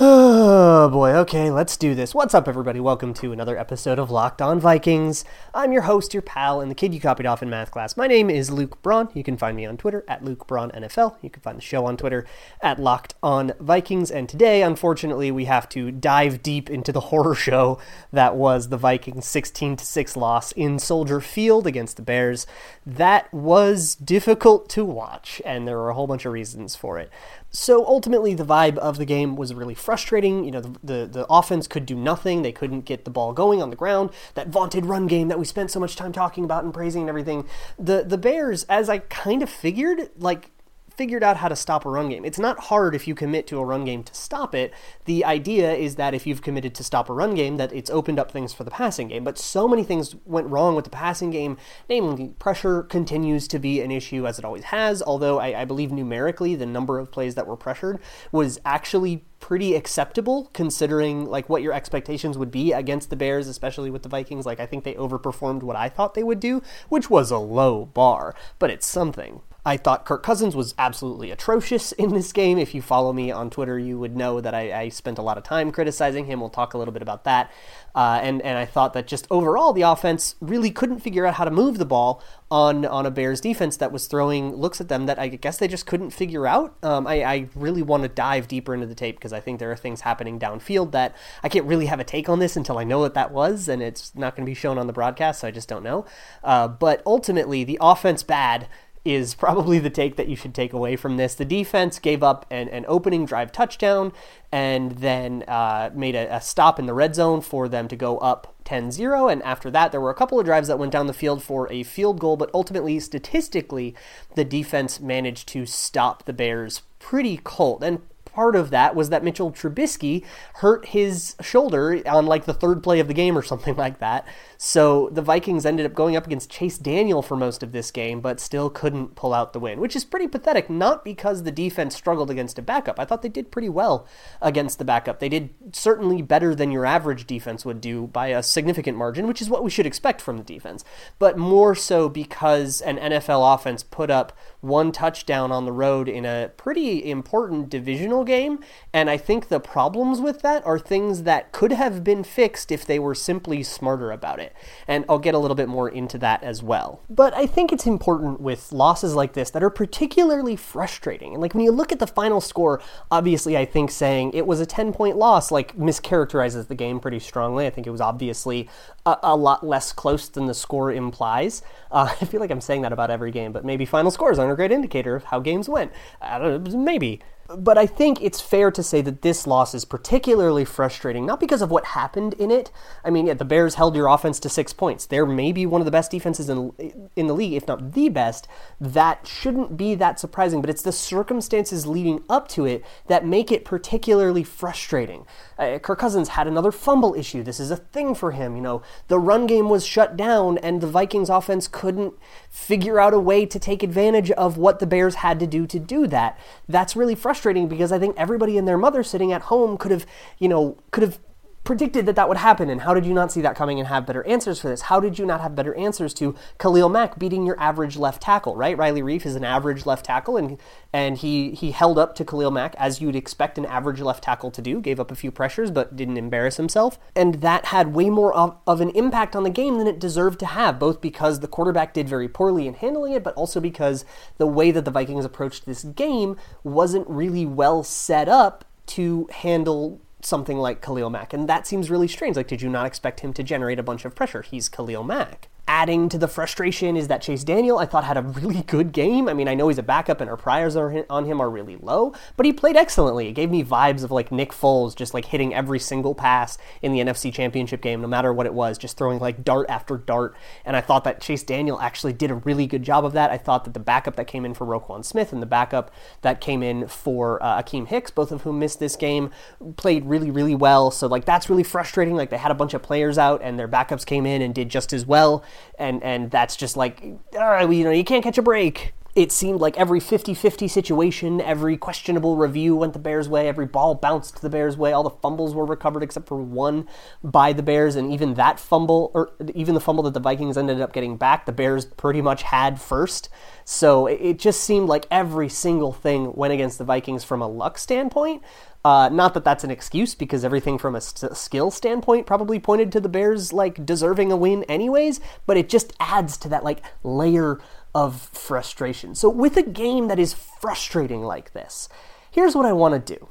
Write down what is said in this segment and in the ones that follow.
Oh boy, okay, let's do this. What's up, everybody? Welcome to another episode of Locked On Vikings. I'm your host, your pal, and the kid you copied off in math class. My name is Luke Braun. You can find me on Twitter at Luke Braun NFL. You can find the show on Twitter at Locked On Vikings. And today, unfortunately, we have to dive deep into the horror show that was the Vikings' 16 6 loss in Soldier Field against the Bears. That was difficult to watch, and there were a whole bunch of reasons for it. So ultimately, the vibe of the game was really frustrating. You know, the, the, the offense could do nothing. They couldn't get the ball going on the ground. That vaunted run game that we spent so much time talking about and praising and everything. The the Bears, as I kind of figured, like figured out how to stop a run game. It's not hard if you commit to a run game to stop it. The idea is that if you've committed to stop a run game, that it's opened up things for the passing game. But so many things went wrong with the passing game, namely pressure continues to be an issue as it always has, although I, I believe numerically the number of plays that were pressured was actually pretty acceptable considering like what your expectations would be against the Bears, especially with the Vikings. Like I think they overperformed what I thought they would do, which was a low bar, but it's something. I thought Kirk Cousins was absolutely atrocious in this game. If you follow me on Twitter, you would know that I, I spent a lot of time criticizing him. We'll talk a little bit about that. Uh, and and I thought that just overall the offense really couldn't figure out how to move the ball on on a Bears defense that was throwing looks at them that I guess they just couldn't figure out. Um, I, I really want to dive deeper into the tape because I think there are things happening downfield that I can't really have a take on this until I know what that was, and it's not going to be shown on the broadcast, so I just don't know. Uh, but ultimately, the offense bad is probably the take that you should take away from this. The defense gave up an, an opening drive touchdown and then uh, made a, a, stop in the red zone for them to go up 10 0. And after that, there were a couple of drives that went down the field for a field goal, but ultimately, statistically, the defense managed to stop the Bears pretty cold. And part of that was that Mitchell Trubisky hurt his shoulder on like the third play of the game or something like that. So the Vikings ended up going up against Chase Daniel for most of this game, but still couldn't pull out the win, which is pretty pathetic. Not because the defense struggled against a backup. I thought they did pretty well against the backup. They did certainly better than your average defense would do by a significant margin, which is what we should expect from the defense. But more so because an NFL offense put up one touchdown on the road in a pretty important divisional game. And I think the problems with that are things that could have been fixed if they were simply smarter about it. And I'll get a little bit more into that as well. But I think it's important with losses like this that are particularly frustrating. And like when you look at the final score, obviously I think saying it was a 10 point loss like mischaracterizes the game pretty strongly. I think it was obviously a, a lot less close than the score implies. Uh, I feel like I'm saying that about every game, but maybe final scores aren't a great indicator of how games went. Know, maybe but I think it's fair to say that this loss is particularly frustrating, not because of what happened in it. I mean, yeah, the Bears held your offense to six points. They're maybe one of the best defenses in in the league, if not the best. That shouldn't be that surprising, but it's the circumstances leading up to it that make it particularly frustrating. Uh, Kirk Cousins had another fumble issue. This is a thing for him. You know, the run game was shut down, and the Vikings offense couldn't figure out a way to take advantage of what the Bears had to do to do that. That's really frustrating because I think everybody and their mother sitting at home could have, you know, could have predicted that that would happen. And how did you not see that coming and have better answers for this? How did you not have better answers to khalil mack beating your average left tackle right? Riley reiff is an average left tackle and and he he held up to khalil mack as you'd expect an average left tackle to do gave up a few pressures but didn't embarrass himself. And that had way more of, of an impact on the game than it deserved to have both because the quarterback did very poorly in handling it but also because the way that the vikings approached this game wasn't really well set up to handle something like Khalil Mack. And that seems really strange. Like, did you not expect him to generate a bunch of pressure? He's Khalil Mack adding to the frustration is that Chase Daniel, I thought, had a really good game. I mean, I know he's a backup and our priors on him are really low, but he played excellently. It gave me vibes of like Nick Foles just like hitting every single pass in the NFC Championship game, no matter what it was, just throwing like dart after dart. And I thought that Chase Daniel actually did a really good job of that. I thought that the backup that came in for Roquan Smith and the backup that came in for uh, Akiem Hicks, both of whom missed this game, played really, really well. So, like, that's really frustrating. Like, they had a bunch of players out and their backups came in and did just as well and and that's just like uh, you know you can't catch a break it seemed like every 50 50 situation, every questionable review went the Bears' way, every ball bounced the Bears' way, all the fumbles were recovered except for one by the Bears, and even that fumble, or even the fumble that the Vikings ended up getting back, the Bears pretty much had first. So it just seemed like every single thing went against the Vikings from a luck standpoint. Uh, not that that's an excuse because everything from a st- skill standpoint probably pointed to the Bears like deserving a win anyways, but it just adds to that like layer of frustration. So, with a game that is frustrating like this, here's what I want to do.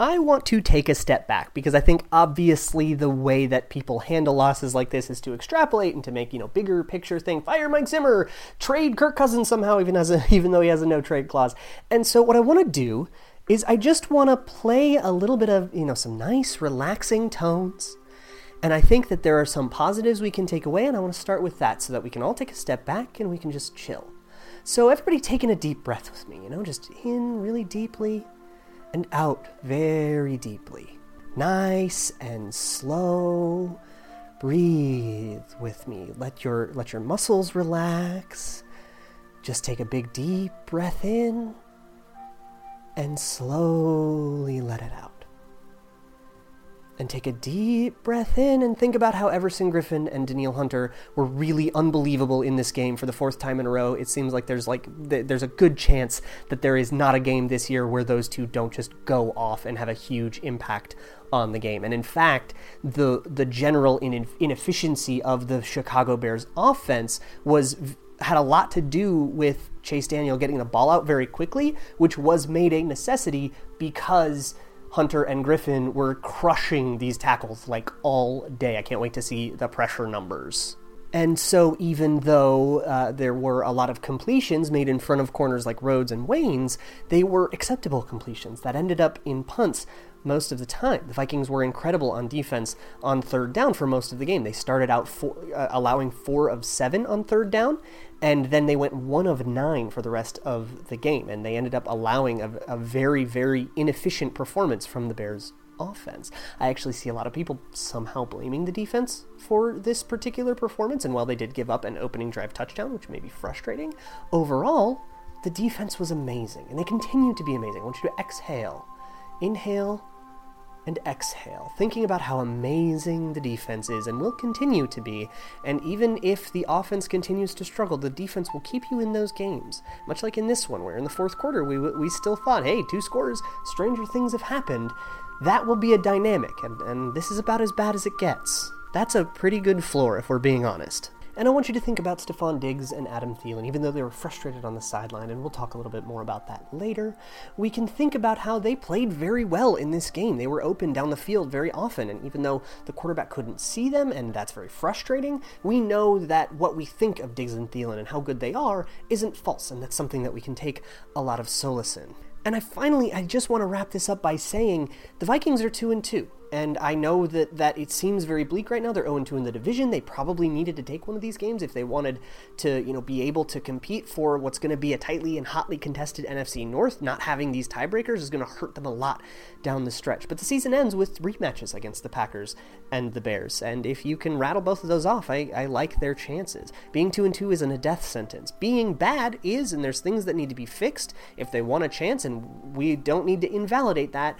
I want to take a step back because I think obviously the way that people handle losses like this is to extrapolate and to make, you know, bigger picture thing, fire Mike Zimmer, trade Kirk Cousins somehow even as a even though he has a no trade clause. And so what I want to do is I just want to play a little bit of, you know, some nice relaxing tones and I think that there are some positives we can take away, and I want to start with that so that we can all take a step back and we can just chill. So, everybody taking a deep breath with me, you know, just in really deeply and out very deeply. Nice and slow. Breathe with me. Let your let your muscles relax. Just take a big deep breath in and slowly let it out and take a deep breath in and think about how Everson Griffen and Danielle Hunter were really unbelievable in this game for the fourth time in a row. It seems like there's like there's a good chance that there is not a game this year where those two don't just go off and have a huge impact on the game. And in fact, the the general inefficiency of the Chicago Bears offense was had a lot to do with Chase Daniel getting the ball out very quickly, which was made a necessity because Hunter and Griffen were crushing these tackles like all day. I can't wait to see the pressure numbers. And so, even though uh, there were a lot of completions made in front of corners like Rhodes and Waynes, they were acceptable completions that ended up in punts most of the time. The Vikings were incredible on defense on third down for most of the game. They started out four, uh, allowing four of seven on third down, and then they went one of nine for the rest of the game. And they ended up allowing a, a very, very inefficient performance from the Bears offense. I actually see a lot of people somehow blaming the defense for this particular performance, and while they did give up an opening drive touchdown, which may be frustrating, overall, the defense was amazing, and they continue to be amazing. I want you to exhale, inhale, and exhale, thinking about how amazing the defense is and will continue to be. And even if the offense continues to struggle, the defense will keep you in those games. Much like in this one, where in the fourth quarter we, we still thought, hey, two scores, stranger things have happened. That will be a dynamic, and, and this is about as bad as it gets. That's a pretty good floor, if we're being honest. And I want you to think about Stefon Diggs and Adam Thielen, even though they were frustrated on the sideline, and we'll talk a little bit more about that later. We can think about how they played very well in this game. They were open down the field very often, and even though the quarterback couldn't see them, and that's very frustrating, we know that what we think of Diggs and Thielen and how good they are isn't false, and that's something that we can take a lot of solace in. And I finally, I just want to wrap this up by saying the Vikings are 2 and 2. And I know that, that it seems very bleak right now. They're 0-2 in the division. They probably needed to take one of these games if they wanted to, you know, be able to compete for what's going to be a tightly and hotly contested NFC North. Not having these tiebreakers is going to hurt them a lot down the stretch. But the season ends with rematches against the Packers and the Bears. And if you can rattle both of those off, I, I like their chances. Being 2 and 2 isn't a death sentence. Being bad is, and there's things that need to be fixed if they want a chance, and we don't need to invalidate that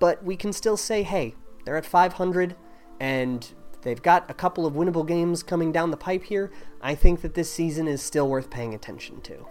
but we can still say, hey, they're at 500 and they've got a couple of winnable games coming down the pipe here. I think that this season is still worth paying attention to.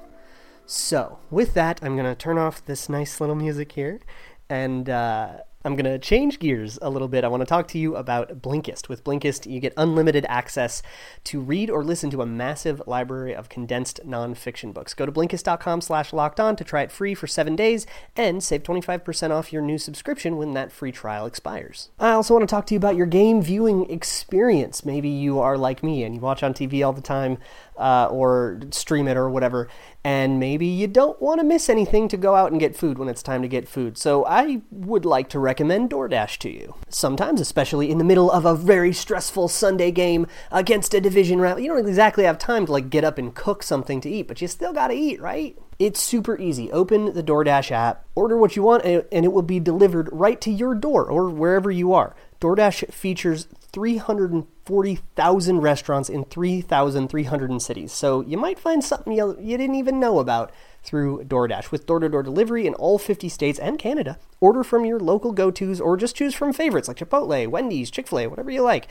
So, with that, I'm going to turn off this nice little music here and uh, I'm going to change gears a little bit. I want to talk to you about Blinkist. With Blinkist, you get unlimited access to read or listen to a massive library of condensed nonfiction books. Go to Blinkist.com slash locked on to try it free for seven days and save 25% off your new subscription when that free trial expires. I also want to talk to you about your game viewing experience. Maybe you are like me and you watch on TV all the time uh, or stream it or whatever. And maybe you don't want to miss anything to go out and get food when it's time to get food. So I would like to recommend DoorDash to you. Sometimes, especially in the middle of a very stressful Sunday game against a division rival, you don't exactly have time to like get up and cook something to eat, but you still got to eat, right? It's super easy. Open the DoorDash app, order what you want, and it will be delivered right to your door or wherever you are. DoorDash features 340,000 restaurants in 3,300 cities. So you might find something you, you didn't even know about through DoorDash. With door to door delivery in all 50 states and Canada, order from your local go tos or just choose from favorites like Chipotle, Wendy's, Chick fil A, whatever you like.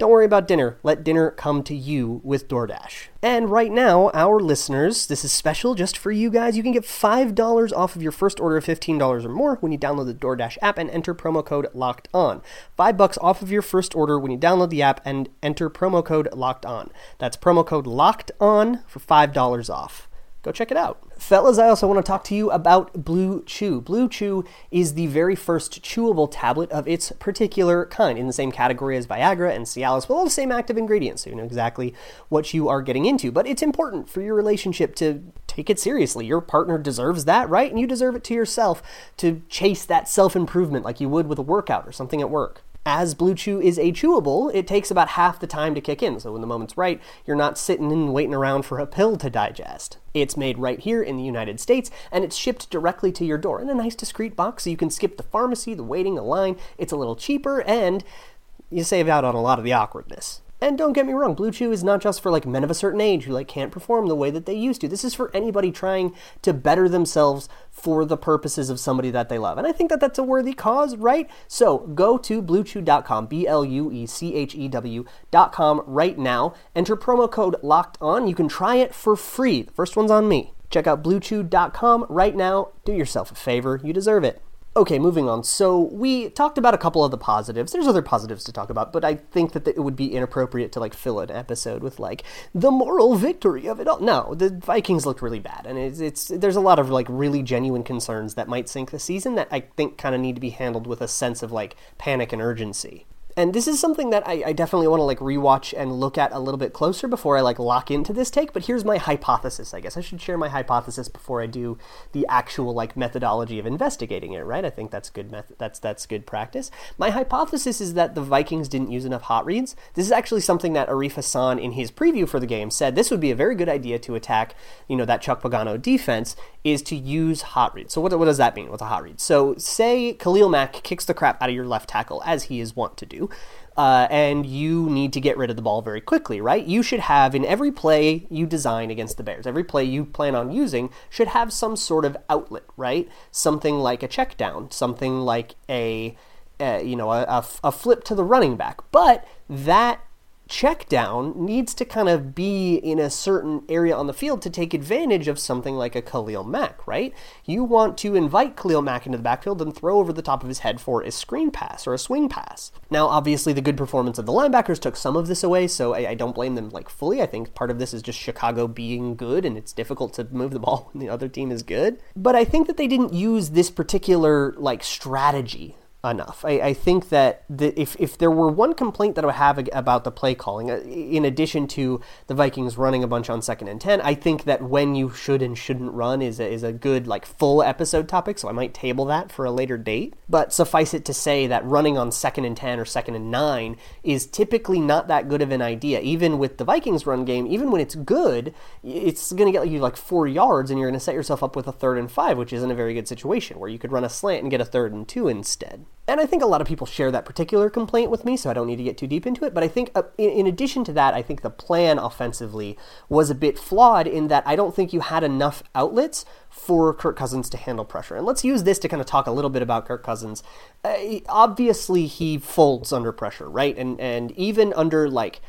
Don't worry about dinner. Let dinner come to you with DoorDash. And right now, our listeners, this is special just for you guys. You can get $5 off of your first order of $15 or more when you download the DoorDash app and enter promo code LOCKED ON. 5 bucks off of your first order when you download the app and enter promo code LOCKED ON. That's promo code LOCKED ON for $5 off go check it out. Fellas, I also want to talk to you about Blue Chew. Blue Chew is the very first chewable tablet of its particular kind, in the same category as Viagra and Cialis, with all the same active ingredients, so you know exactly what you are getting into. But it's important for your relationship to take it seriously. Your partner deserves that, right? And you deserve it to yourself to chase that self improvement like you would with a workout or something at work as Blue Chew is a chewable, it takes about half the time to kick in. So when the moment's right, you're not sitting and waiting around for a pill to digest. It's made right here in the United States, and it's shipped directly to your door in a nice discreet box so you can skip the pharmacy, the waiting, the line. It's a little cheaper, and you save out on a lot of the awkwardness. And don't get me wrong, Blue Chew is not just for like men of a certain age who like can't perform the way that they used to. This is for anybody trying to better themselves for the purposes of somebody that they love. And I think that that's a worthy cause, right? So go to bluechew.com, B L U E C H E W.com right now. Enter promo code locked on. You can try it for free. The first one's on me. Check out bluechew.com right now. Do yourself a favor. You deserve it. Okay, moving on. So we talked about a couple of the positives. There's other positives to talk about, but I think that it would be inappropriate to like fill an episode with like the moral victory of it all. No, the Vikings looked really bad, and it's, it's there's a lot of like really genuine concerns that might sink the season that I think kind of need to be handled with a sense of like panic and urgency and this is something that I, I definitely want to like rewatch and look at a little bit closer before I like lock into this take. But here's my hypothesis. I guess I should share my hypothesis before I do the actual like methodology of investigating it. Right? I think that's good. That's that's good practice. My hypothesis is that the Vikings didn't use enough hot reads. This is actually something that Arif Hassan in his preview for the game said this would be a very good idea to attack. You know that Chuck Pagano defense is to use hot reads. So what what does that mean? What's a hot read? So say Khalil Mack kicks the crap out of your left tackle as he is wont to do uh, and you need to get rid of the ball very quickly, right? You should have in every play you design against the Bears, every play you plan on using should have some sort of outlet, right? Something like a check down, something like a, you know, a, a, a flip to the running back. But that check down needs to kind of be in a certain area on the field to take advantage of something like a Khalil Mack, right? You want to invite Khalil Mack into the backfield and throw over the top of his head for a screen pass or a swing pass. Now, obviously, the good performance of the linebackers took some of this away, so I, I don't blame them like fully. I think part of this is just Chicago being good, and it's difficult to move the ball when the other team is good. But I think that they didn't use this particular like strategy enough. I, I think that the, if, if there were one complaint that I would have about the play calling, uh, in addition to the Vikings running a bunch on second and 10, I think that when you should and shouldn't run is a, is a good, like, full episode topic, so I might table that for a later date. But suffice it to say that running on second and 10 or second and 9 is typically not that good of an idea. Even with the Vikings run game, even when it's good, it's going to get you like four yards and you're going to set yourself up with a third and five, which isn't a very good situation where you could run a slant and get a third and two instead. And I think a lot of people share that particular complaint with me, so I don't need to get too deep into it. But I think, uh, in, in, addition to that, I think the plan offensively was a bit flawed in that I don't think you had enough outlets for Kirk Cousins to handle pressure. And let's use this to kind of talk a little bit about Kirk Cousins. Uh, obviously, he folds under pressure, right? And and even under like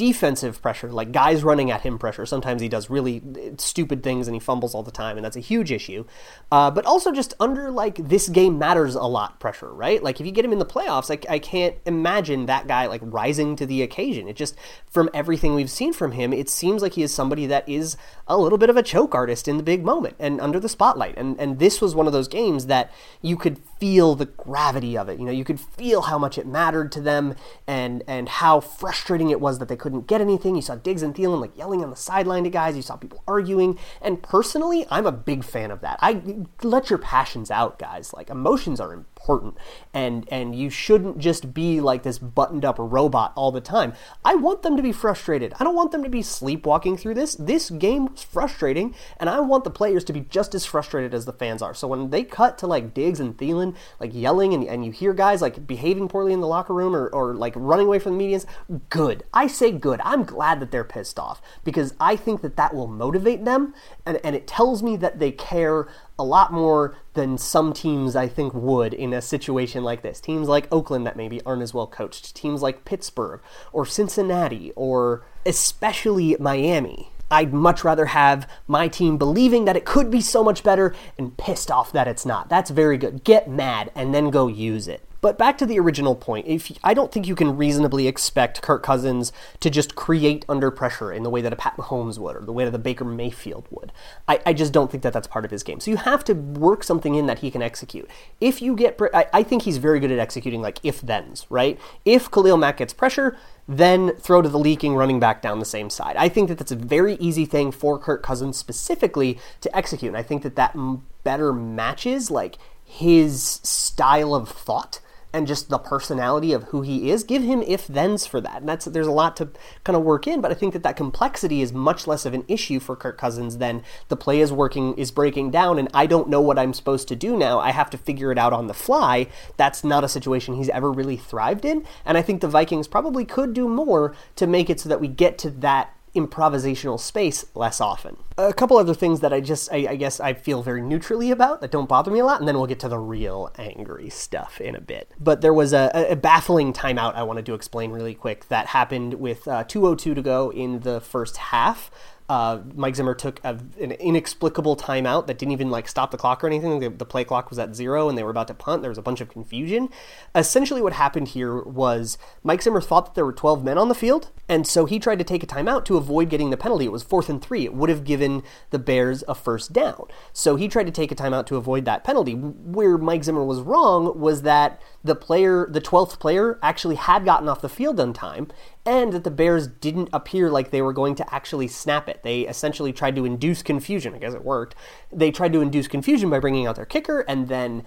defensive pressure, like guys running at him pressure. Sometimes he does really stupid things and he fumbles all the time, and that's a huge issue. Uh, but also just under like this game matters a lot pressure, right? Like if you get him in the playoffs, like I can't imagine that guy like rising to the occasion. It just from everything we've seen from him, it seems like he is somebody that is a little bit of a choke artist in the big moment and under the spotlight. And and this was one of those games that you could feel the gravity of it. You know, you could feel how much it mattered to them and and how frustrating it was that they couldn't couldn't get anything. You saw Diggs and Thielen like yelling on the sideline to guys. You saw people arguing. And personally, I'm a big fan of that. I let your passions out, guys. Like emotions are important, and and you shouldn't just be like this buttoned up robot all the time. I want them to be frustrated. I don't want them to be sleepwalking through this. This game was frustrating, and I want the players to be just as frustrated as the fans are. So when they cut to like Diggs and Thielen like yelling, and, and you hear guys like behaving poorly in the locker room or, or like running away from the medians, good. I say good. I'm glad that they're pissed off because I think that that will motivate them, and, and it tells me that they care a lot more than some teams I think would in a situation like this. Teams like Oakland that maybe aren't as well coached, teams like Pittsburgh or Cincinnati or especially Miami. I'd much rather have my team believing that it could be so much better and pissed off that it's not. That's very good. Get mad and then go use it. But back to the original point, if I don't think you can reasonably expect Kirk Cousins to just create under pressure in the way that a Pat Mahomes would or the way that a Baker Mayfield would. I, I just don't think that that's part of his game. So you have to work something in that he can execute. If you get, I, I think he's very good at executing like if thens, right? If Khalil Mack gets pressure, then throw to the leaking running back down the same side. I think that that's a very easy thing for Kirk Cousins specifically to execute. And I think that that better matches like his style of thought and just the personality of who he is, give him if thens for that. And that's there's a lot to kind of work in, but I think that that complexity is much less of an issue for Kirk Cousins than the play is working is breaking down and I don't know what I'm supposed to do now. I have to figure it out on the fly. That's not a situation he's ever really thrived in, and I think the Vikings probably could do more to make it so that we get to that improvisational space less often. A couple other things that I just, I, I, guess, I feel very neutrally about that don't bother me a lot, and then we'll get to the real angry stuff in a bit. But there was a, a baffling timeout I wanted to explain really quick that happened with uh, 2:02 to go in the first half uh, Mike Zimmer took a, an inexplicable timeout that didn't even like stop the clock or anything. The, the, play clock was at zero, and they were about to punt. There was a bunch of confusion. Essentially, what happened here was Mike Zimmer thought that there were 12 men on the field, and so he tried to take a timeout to avoid getting the penalty. It was fourth and three. It would have given the Bears a first down. So he tried to take a timeout to avoid that penalty. Where Mike Zimmer was wrong was that the player, the 12th player, actually had gotten off the field on time, and that the Bears didn't appear like they were going to actually snap it. They essentially tried to induce confusion. I guess it worked. They tried to induce confusion by bringing out their kicker and then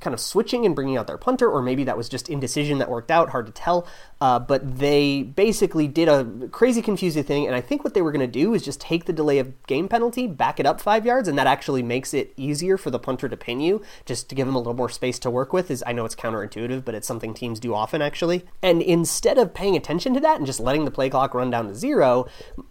kind of switching and bringing out their punter, or maybe that was just indecision that worked out, hard to tell. Uh, but they basically did a crazy confusing thing, and I think what they were going to do is just take the delay of game penalty, back it up five yards, and that actually makes it easier for the punter to pin you, just to give them a little more space to work with. Is I know it's counterintuitive, but it's something teams do often actually. And instead of paying attention to that and just letting the play clock run down to zero,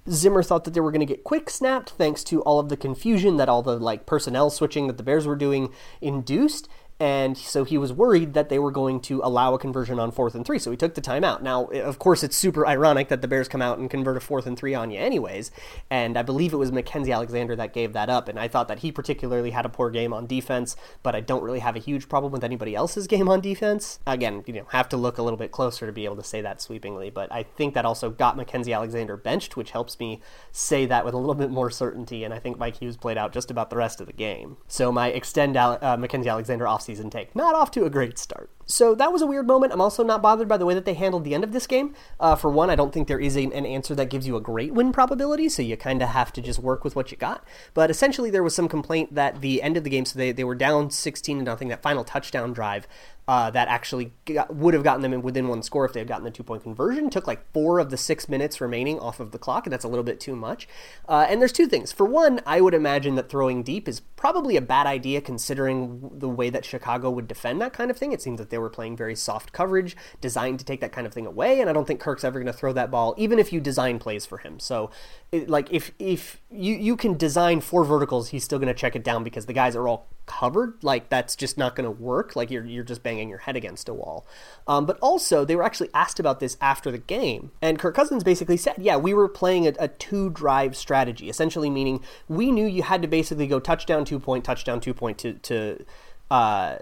Zimmer thought that they were going to get quick snapped thanks to all of the confusion that all the like personnel switching that the Bears were doing induced and so he was worried that they were going to allow a conversion on fourth and three. So he took the timeout. Now, of course, it's super ironic that the Bears come out and convert a fourth and three on you, anyways. And I believe it was Mackensie Alexander that gave that up. And I thought that he particularly had a poor game on defense, but I don't really have a huge problem with anybody else's game on defense. Again, you know, have to look a little bit closer to be able to say that sweepingly. But I think that also got Mackensie Alexander benched, which helps me say that with a little bit more certainty. And I think Mike Hughes played out just about the rest of the game. So my extend uh, Mackensie Alexander offseason season. Not off to a great start. So that was a weird moment. I'm also not bothered by the way that they handled the end of this game. Uh, for one, I don't think there is a, an answer that gives you a great win probability, so you kind of have to just work with what you got. But essentially, there was some complaint that the end of the game, so they, they were down 16 to nothing, that final touchdown drive uh, that actually got, would have gotten them within one score if they had gotten the two point conversion. Took like four of the six minutes remaining off of the clock, and that's a little bit too much. Uh, and there's two things. For one, I would imagine that throwing deep is probably a bad idea considering the way that Chicago would defend that kind of thing. It seems that they were playing very soft coverage, designed to take that kind of thing away, and I don't think Kirk's ever going to throw that ball, even if you design plays for him. So, it, like if if you you can design four verticals, he's still going to check it down because the guys are all covered. Like that's just not going to work. Like you're you're just banging your head against a wall. Um, but also, they were actually asked about this after the game, and Kirk Cousins basically said, "Yeah, we were playing a, a two drive strategy, essentially meaning we knew you had to basically go touchdown, two point, touchdown, two point to to." Uh,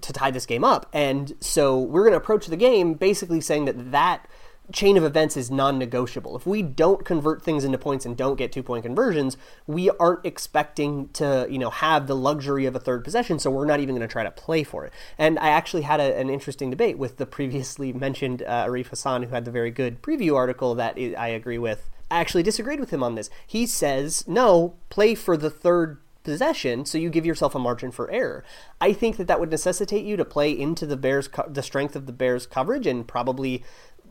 to tie this game up, and so we're going to approach the game basically saying that that chain of events is non-negotiable. If we don't convert things into points and don't get two-point conversions, we aren't expecting to, you know, have the luxury of a third possession, so we're not even going to try to play for it. And I actually had a, an interesting debate with the previously mentioned uh, Arif Hassan, who had the very good preview article that I agree with. I actually disagreed with him on this. He says, no, play for the third possession, so you give yourself a margin for error. I think that that would necessitate you to play into the Bears co- the strength of the Bears coverage and probably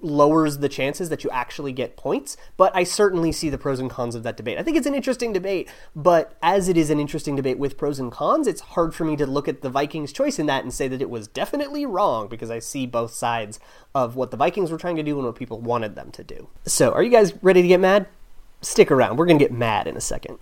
lowers the chances that you actually get points, but I certainly see the pros and cons of that debate. I think it's an interesting debate, but as it is an interesting debate with pros and cons, it's hard for me to look at the Vikings' choice in that and say that it was definitely wrong because I see both sides of what the Vikings were trying to do and what people wanted them to do. So, are you guys ready to get mad? Stick around. We're going to get mad in a second.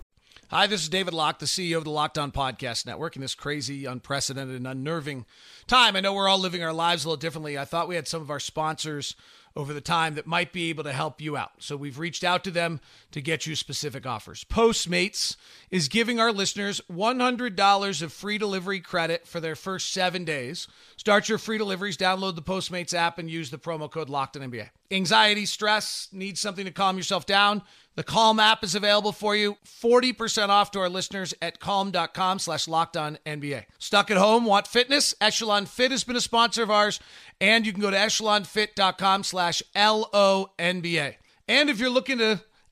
Hi, this is David Locke, the CEO of the Locked On Podcast Network, in this crazy, unprecedented, and unnerving time. I know we're all living our lives a little differently. I thought we had some of our sponsors over the time that might be able to help you out. So we've reached out to them to get you specific offers. Postmates is giving our listeners $100 of free delivery credit for their first seven days. Start your free deliveries, download the Postmates app, and use the promo code LOCKEDONNBA. Anxiety, stress, need something to calm yourself down? The Calm app is available for you. 40% off to our listeners at calm.com slash locked on NBA. Stuck at home, want fitness? Echelon Fit has been a sponsor of ours, and you can go to echelonfit.com slash L-O-N-B-A. And if you're looking to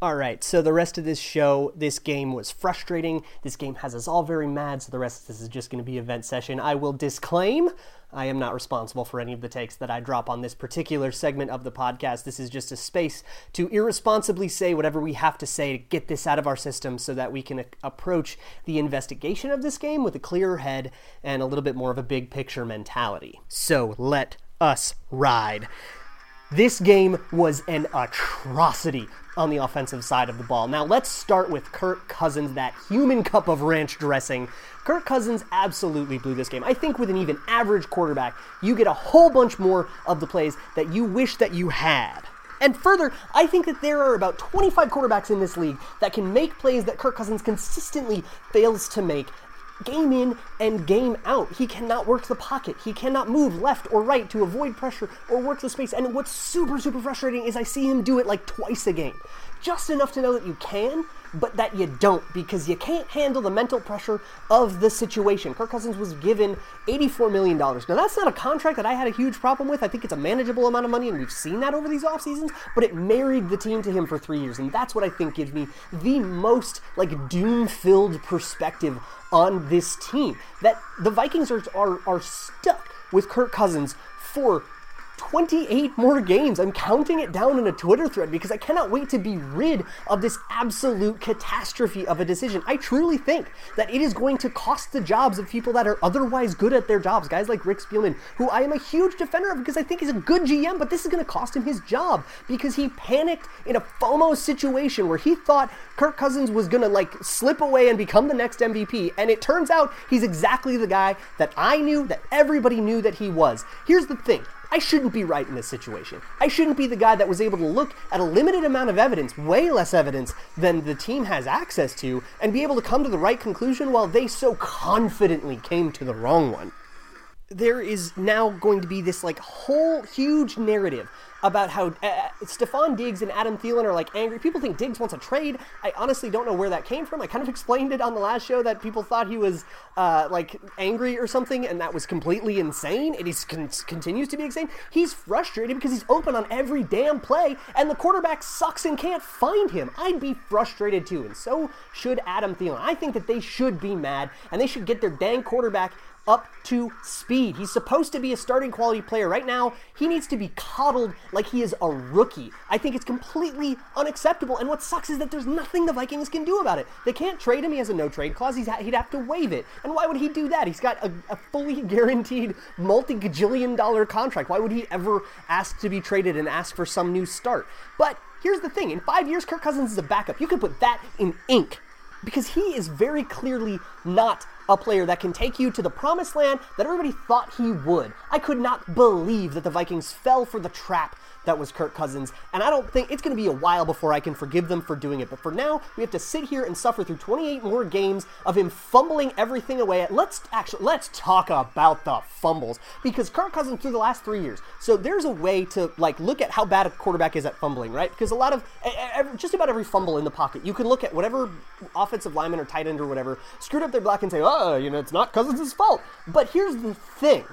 All right, so the rest of this show, this game was frustrating. This game has us all very mad, so the rest of this is just going to be event session. I will disclaim I am not responsible for any of the takes that I drop on this particular segment of the podcast. This is just a space to irresponsibly say whatever we have to say to get this out of our system so that we can a- approach the investigation of this game with a clearer head and a little bit more of a big picture mentality. So let us ride. This game was an atrocity on the offensive side of the ball. Now, let's start with Kirk Cousins, that human cup of ranch dressing. Kirk Cousins absolutely blew this game. I think with an even average quarterback, you get a whole bunch more of the plays that you wish that you had. And further, I think that there are about 25 quarterbacks in this league that can make plays that Kirk Cousins consistently fails to make game in and game out. He cannot work the pocket. He cannot move left or right to avoid pressure or work the space. And what's super, super frustrating is I see him do it like twice a game. Just enough to know that you can, but that you don't because you can't handle the mental pressure of the situation. Kirk Cousins was given $84 million. Now, that's not a contract that I had a huge problem with. I think it's a manageable amount of money, and we've seen that over these off seasons, but it married the team to him for three years, and that's what I think gives me the most like doom-filled perspective on this team. That the Vikings are, are, are stuck with Kirk Cousins for 28 more games. I'm counting it down in a Twitter thread because I cannot wait to be rid of this absolute catastrophe of a decision. I truly think that it is going to cost the jobs of people that are otherwise good at their jobs. Guys like Rick Spielman, who I am a huge defender of because I think he's a good GM, but this is going to cost him his job because he panicked in a FOMO situation where he thought Kirk Cousins was going to like slip away and become the next MVP. And it turns out he's exactly the guy that I knew, that everybody knew that he was. Here's the thing I shouldn't be right in this situation. I shouldn't be the guy that was able to look at a limited amount of evidence, way less evidence than the team has access to, and be able to come to the right conclusion while they so confidently came to the wrong one. There is now going to be this like whole huge narrative about how uh, Stefon Diggs and Adam Thielen are like angry. People think Diggs wants a trade. I honestly don't know where that came from. I kind of explained it on the last show that people thought he was uh, like angry or something, and that was completely insane. It is con- continues to be insane. He's frustrated because he's open on every damn play, and the quarterback sucks and can't find him. I'd be frustrated too, and so should Adam Thielen. I think that they should be mad, and they should get their dang quarterback up to speed. He's supposed to be a starting quality player. Right now, he needs to be coddled like he is a rookie. I think it's completely unacceptable. And what sucks is that there's nothing the Vikings can do about it. They can't trade him. He has a no trade clause. He's, he'd have to waive it. And why would he do that? He's got a, a fully guaranteed multi gajillion dollar contract. Why would he ever ask to be traded and ask for some new start? But here's the thing in five years, Kirk Cousins is a backup. You can put that in ink because he is very clearly not a player that can take you to the promised land that everybody thought he would. I could not believe that the Vikings fell for the trap that was Kirk Cousins. And I don't think it's going to be a while before I can forgive them for doing it. But for now, we have to sit here and suffer through 28 more games of him fumbling everything away. Let's actually let's talk about the fumbles because Kirk Cousins through the last three years. So there's a way to like look at how bad a quarterback is at fumbling, right? Because a lot of just about every fumble in the pocket, you can look at whatever offensive lineman or tight end or whatever screwed up their block and say, oh, you know, it's not Cousins' fault. But here's the thing.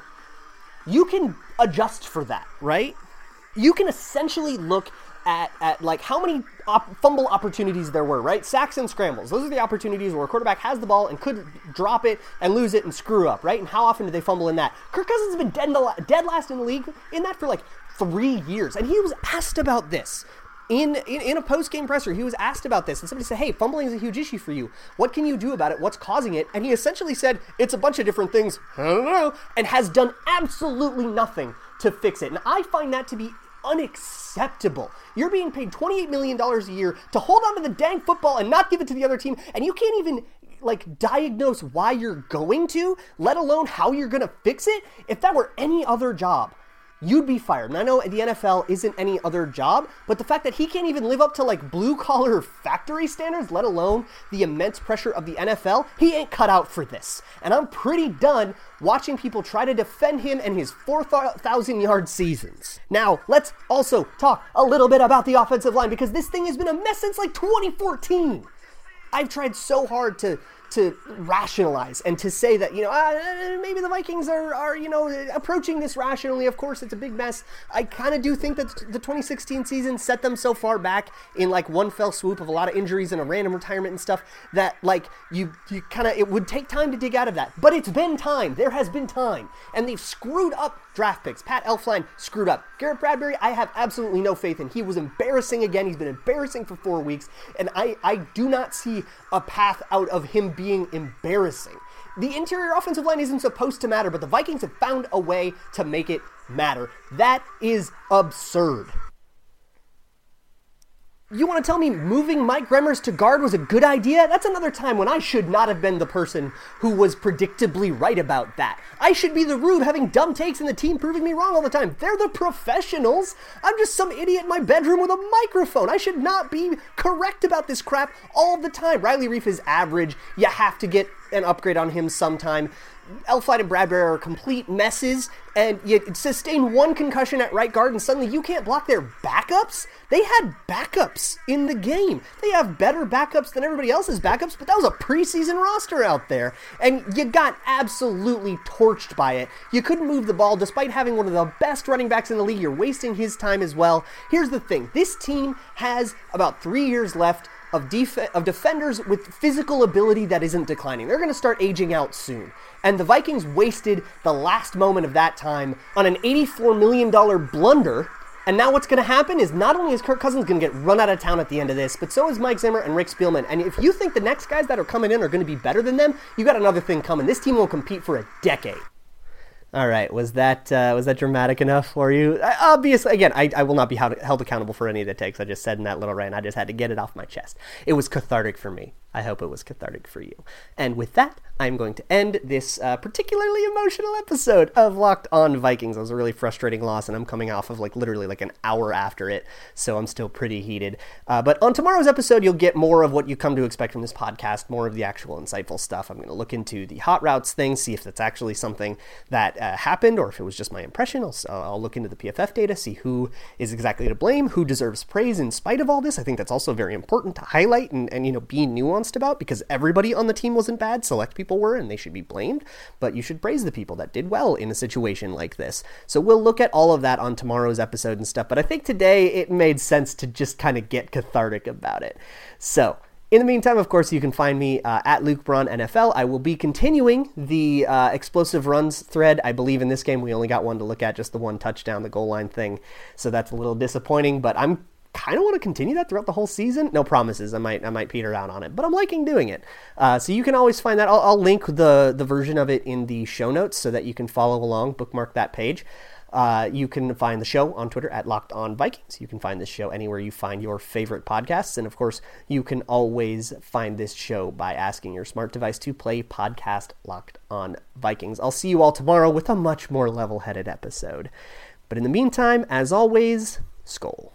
You can adjust for that, right? You can essentially look at, at like how many op- fumble opportunities there were, right? Sacks and scrambles. Those are the opportunities where a quarterback has the ball and could drop it and lose it and screw up, right? And how often do they fumble in that? Kirk Cousins has been dead, la- dead last in the league in that for like three years. And he was asked about this. In, in, in a post game presser, he was asked about this, and somebody said, Hey, fumbling is a huge issue for you. What can you do about it? What's causing it? And he essentially said, It's a bunch of different things. I don't know. And has done absolutely nothing to fix it. And I find that to be unacceptable. You're being paid $28 million a year to hold on to the dang football and not give it to the other team, and you can't even like diagnose why you're going to, let alone how you're going to fix it. If that were any other job, you'd be fired. And I know the NFL isn't any other job, but the fact that he can't even live up to like blue collar factory standards, let alone the immense pressure of the NFL, he ain't cut out for this. And I'm pretty done watching people try to defend him and his 4,000 yard seasons. Now, let's also talk a little bit about the offensive line because this thing has been a mess since like 2014. I've tried so hard to to rationalize and to say that you know uh, maybe the Vikings are are you know approaching this rationally. Of course, it's a big mess. I kind of do think that the 2016 season set them so far back in like one fell swoop of a lot of injuries and a random retirement and stuff that like you you kind of it would take time to dig out of that. But it's been time. There has been time, and they've screwed up draft picks. Pat Elflein screwed up. Garrett Bradbury, I have absolutely no faith in. He was embarrassing again. He's been embarrassing for four weeks, and I I do not see a path out of him being embarrassing. The interior offensive line isn't supposed to matter, but the Vikings have found a way to make it matter. That is absurd. You want to tell me moving Mike Remmers to guard was a good idea? That's another time when I should not have been the person who was predictably right about that. I should be the rube having dumb takes and the team proving me wrong all the time. They're the professionals. I'm just some idiot in my bedroom with a microphone. I should not be correct about this crap all the time. Riley Reiff is average. You have to get an upgrade on him sometime. Elflein and Bradbury are complete messes, and you sustain one concussion at right guard, and suddenly you can't block their backups? They had backups in the game. They have better backups than everybody else's backups, but that was a preseason roster out there, and you got absolutely torched by it. You couldn't move the ball despite having one of the best running backs in the league. You're wasting his time as well. Here's the thing this team has about three years left of, def- of defenders with physical ability that isn't declining. They're going to start aging out soon. And the Vikings wasted the last moment of that time on an $84 million blunder. And now what's going to happen is not only is Kirk Cousins going to get run out of town at the end of this, but so is Mike Zimmer and Rick Spielman. And if you think the next guys that are coming in are going to be better than them, you got another thing coming. This team will compete for a decade. All right, was that uh, was that dramatic enough for you? I, obviously, again, I, I will not be held, held accountable for any of the takes I just said in that little rant. I just had to get it off my chest. It was cathartic for me. I hope it was cathartic for you. And with that, I'm going to end this uh, particularly emotional episode of Locked On Vikings. It was a really frustrating loss, and I'm coming off of like literally like an hour after it, so I'm still pretty heated. Uh, but on tomorrow's episode, you'll get more of what you come to expect from this podcast, more of the actual insightful stuff. I'm going to look into the hot routes thing, see if that's actually something that uh, happened or if it was just my impression. I'll, I'll look into the PFF data, see who is exactly to blame, who deserves praise in spite of all this. I think that's also very important to highlight and, and you know be nuanced about because everybody on the team wasn't bad. Select people were and they should be blamed, but you should praise the people that did well in a situation like this. So we'll look at all of that on tomorrow's episode and stuff, but I think today it made sense to just kind of get cathartic about it. So, In the meantime, of course, you can find me uh, at Luke Braun NFL. I will be continuing the uh, explosive runs thread. I believe in this game we only got one to look at, just the one touchdown, the goal line thing. So that's a little disappointing, but I'm kind of want to continue that throughout the whole season. No promises. I might I might peter out on it, but I'm liking doing it. Uh, so you can always find that. I'll, I'll, link the the version of it in the show notes so that you can follow along. Bookmark that page. Uh, you can find the show on Twitter at Locked On Vikings. You can find this show anywhere you find your favorite podcasts, and of course, you can always find this show by asking your smart device to play podcast Locked On Vikings. I'll see you all tomorrow with a much more level-headed episode. But in the meantime, as always, Skol.